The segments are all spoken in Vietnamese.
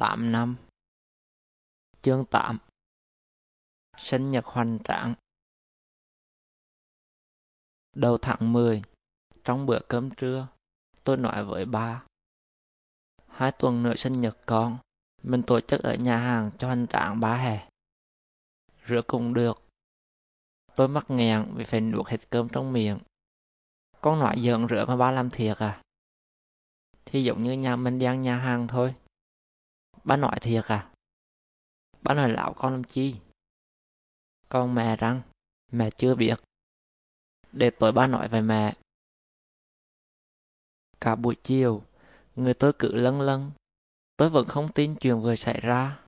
8 năm. Chương 8 Sinh nhật hoành tráng. Đầu tháng 10 Trong bữa cơm trưa, Tôi nói với ba. Hai tuần nữa sinh nhật con, Mình tổ chức ở nhà hàng cho hoành tráng ba hè. Rửa cũng được. Tôi mắc nghẹn vì phải nuốt hết cơm trong miệng. Con nói giận rửa mà ba làm thiệt à? Thì giống như nhà mình đang nhà hàng thôi bà nội thiệt à? bà nội lão con làm chi? Con mẹ rằng, mẹ chưa biết. Để tối bà nội về mẹ. Cả buổi chiều, người tôi cứ lân lân. Tôi vẫn không tin chuyện vừa xảy ra.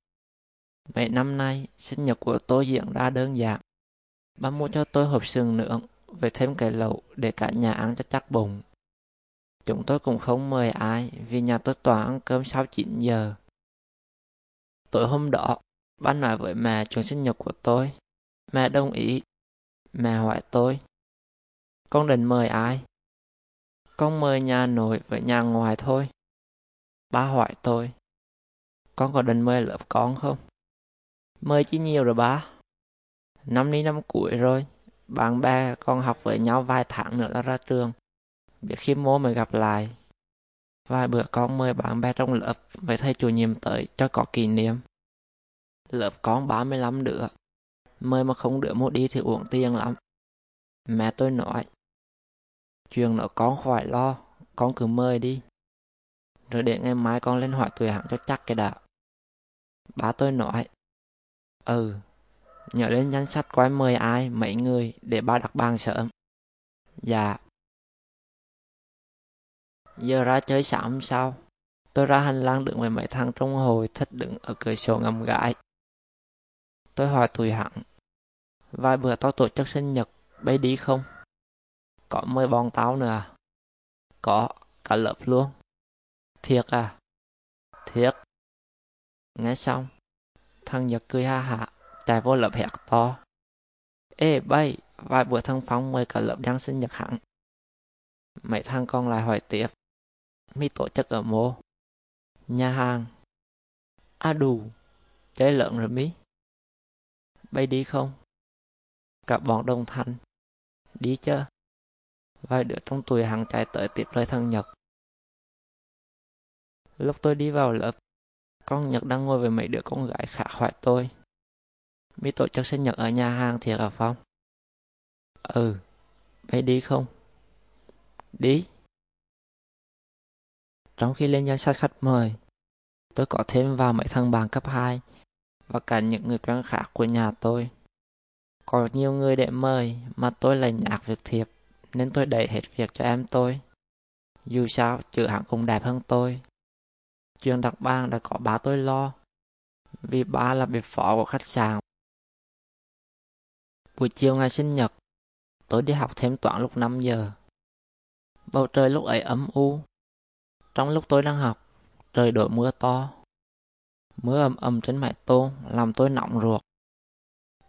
Mấy năm nay, sinh nhật của tôi diễn ra đơn giản. bà mua cho tôi hộp sườn nướng với thêm cái lẩu để cả nhà ăn cho chắc bụng. Chúng tôi cũng không mời ai vì nhà tôi toàn ăn cơm sau 9 giờ. Tối hôm đó, ba nói với mẹ chuyện sinh nhật của tôi. Mẹ đồng ý. Mẹ hỏi tôi. Con định mời ai? Con mời nhà nội với nhà ngoài thôi. Ba hỏi tôi. Con có định mời lớp con không? Mời chỉ nhiều rồi ba. Năm nay năm cuối rồi. Bạn bè con học với nhau vài tháng nữa là ra trường. Biết khi mô mới gặp lại. Vài bữa con mời bạn bè trong lớp với thầy chủ nhiệm tới cho có kỷ niệm. Lớp con 35 đứa. Mời mà không đứa một đi thì uổng tiền lắm. Mẹ tôi nói. Chuyện nó con khỏi lo, con cứ mời đi. Rồi để ngày mai con lên hỏi tuổi hạng cho chắc cái đã. Ba tôi nói. Ừ, nhớ lên danh sách coi mời ai, mấy người để ba đặt bàn sớm. Dạ. Giờ ra chơi sáng sao? Tôi ra hành lang đứng với mấy thằng trong hồi thích đứng ở cửa sổ ngầm gãi. Tôi hỏi tụi hắn. Vài bữa tao tổ chức sinh nhật, bay đi không? Có mời bọn tao nữa à? Có, cả lớp luôn. Thiệt à? Thiệt. Nghe xong, thằng Nhật cười ha hả chạy vô lớp hẹt to. Ê bay, vài bữa thằng Phong mời cả lớp đang sinh nhật hẳn. Mấy thằng còn lại hỏi tiếp. Mi tổ chức ở mô. Nhà hàng. À đủ, chơi lợn rồi mi bay đi không? Cả bọn đồng thanh. Đi chứ? Vài đứa trong tuổi hàng chạy tới tiếp lời thằng Nhật. Lúc tôi đi vào lớp, con Nhật đang ngồi với mấy đứa con gái khả hoại tôi. Mi tổ chức sinh nhật ở nhà hàng thiệt à Phong? Ừ, bay đi không? Đi. Trong khi lên danh sách khách mời, tôi có thêm vào mấy thằng bạn cấp 2 và cả những người quen khác của nhà tôi. Có nhiều người để mời mà tôi lại nhạc việc thiệp nên tôi đẩy hết việc cho em tôi. Dù sao, chữ hẳn cũng đẹp hơn tôi. Chuyện đặc bang đã có ba tôi lo, vì ba là biệt phó của khách sạn. Buổi chiều ngày sinh nhật, tôi đi học thêm toán lúc 5 giờ. Bầu trời lúc ấy ấm u. Trong lúc tôi đang học, trời đổ mưa to. Mưa ầm ầm trên mái tôn làm tôi nóng ruột.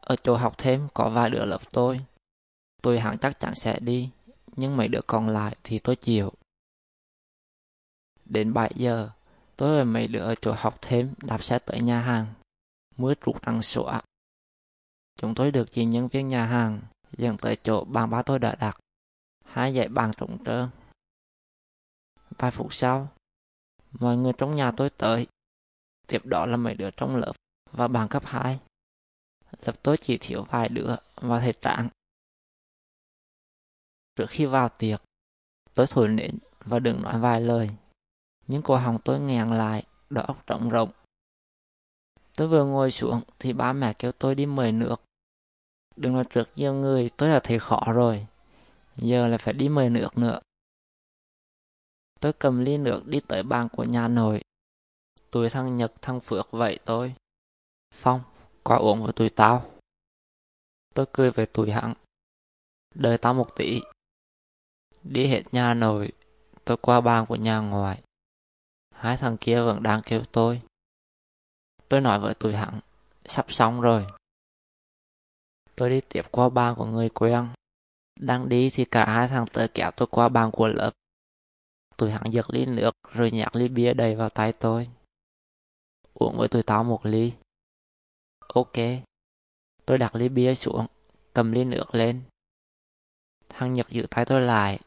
Ở chỗ học thêm có vài đứa lớp tôi. Tôi hẳn chắc chắn sẽ đi, nhưng mấy đứa còn lại thì tôi chịu. Đến 7 giờ, tôi và mấy đứa ở chỗ học thêm đạp xe tới nhà hàng. Mưa trút răng sủa. Chúng tôi được chị nhân viên nhà hàng dẫn tới chỗ bàn ba tôi đã đặt. Hai dãy bàn trống trơn. Vài phút sau, mọi người trong nhà tôi tới Tiếp đó là mấy đứa trong lớp và bạn cấp 2. Lớp tôi chỉ thiếu vài đứa và thầy trạng. Trước khi vào tiệc, tôi thổi nến và đừng nói vài lời. những cổ họng tôi nghẹn lại, đầu óc rộng rộng. Tôi vừa ngồi xuống thì ba mẹ kêu tôi đi mời nước. Đừng nói trước nhiều người, tôi là thấy khó rồi. Giờ là phải đi mời nước nữa. Tôi cầm ly nước đi tới bàn của nhà nội Tụi thằng Nhật thằng Phước vậy tôi. Phong, qua uống với tụi tao. Tôi cười về tụi hắn. Đợi tao một tỷ. Đi hết nhà nội, tôi qua bàn của nhà ngoài. Hai thằng kia vẫn đang kêu tôi. Tôi nói với tụi hắn, sắp xong rồi. Tôi đi tiếp qua bàn của người quen. Đang đi thì cả hai thằng tới kéo tôi qua bàn của lớp. Tụi hắn giật ly nước rồi nhặt ly bia đầy vào tay tôi uống với tụi tao một ly. Ok. Tôi đặt ly bia xuống, cầm ly nước lên. Thằng Nhật giữ tay tôi lại.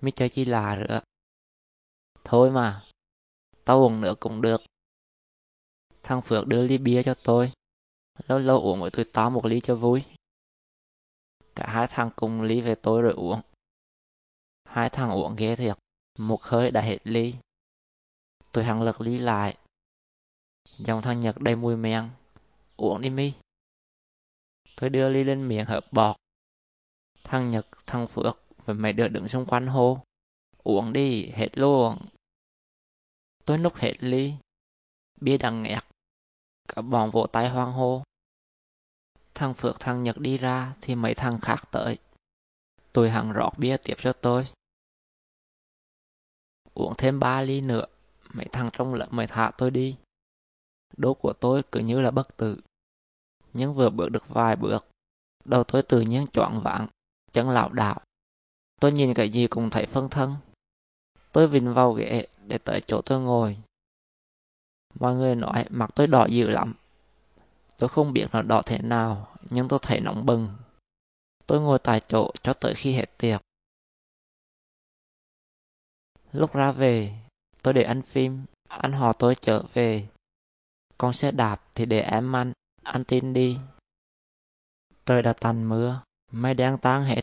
Mi chơi chi là nữa. Thôi mà, tao uống nữa cũng được. Thằng Phước đưa ly bia cho tôi. Lâu lâu uống với tụi tao một ly cho vui. Cả hai thằng cùng ly về tôi rồi uống. Hai thằng uống ghê thiệt. Một hơi đã hết ly. Tôi hằng lật ly lại. Dòng thằng Nhật đầy mùi men. Uống đi mi. Tôi đưa ly lên miệng hợp bọt. Thằng Nhật, thằng Phước và mấy đứa đứng xung quanh hô. Uống đi, hết luôn. Tôi nút hết ly. Bia đằng nghẹt. Cả bọn vỗ tay hoang hô. Thằng Phước thằng Nhật đi ra thì mấy thằng khác tới. Tôi hằng rót bia tiếp cho tôi. Uống thêm ba ly nữa, mấy thằng trong lớp mới thả tôi đi đố của tôi cứ như là bất tử. Nhưng vừa bước được vài bước, đầu tôi tự nhiên choạng váng, chân lảo đảo. Tôi nhìn cái gì cũng thấy phân thân. Tôi vịn vào ghế để tới chỗ tôi ngồi. Mọi người nói mặt tôi đỏ dữ lắm. Tôi không biết nó đỏ thế nào, nhưng tôi thấy nóng bừng. Tôi ngồi tại chỗ cho tới khi hết tiệc. Lúc ra về, tôi để ăn phim, anh họ tôi trở về. Con xe đạp thì để em ăn, ăn tin đi. Trời đã tàn mưa, mây đen tan hết,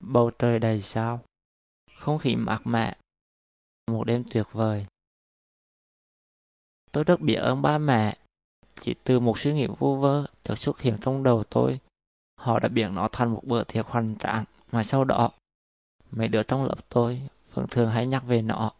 bầu trời đầy sao. Không khí mát mẻ, một đêm tuyệt vời. Tôi rất biết ơn ba mẹ. Chỉ từ một suy nghĩ vô vơ chợt xuất hiện trong đầu tôi. Họ đã biến nó thành một bữa tiệc hoành tráng mà sau đó mấy đứa trong lớp tôi vẫn thường hay nhắc về nó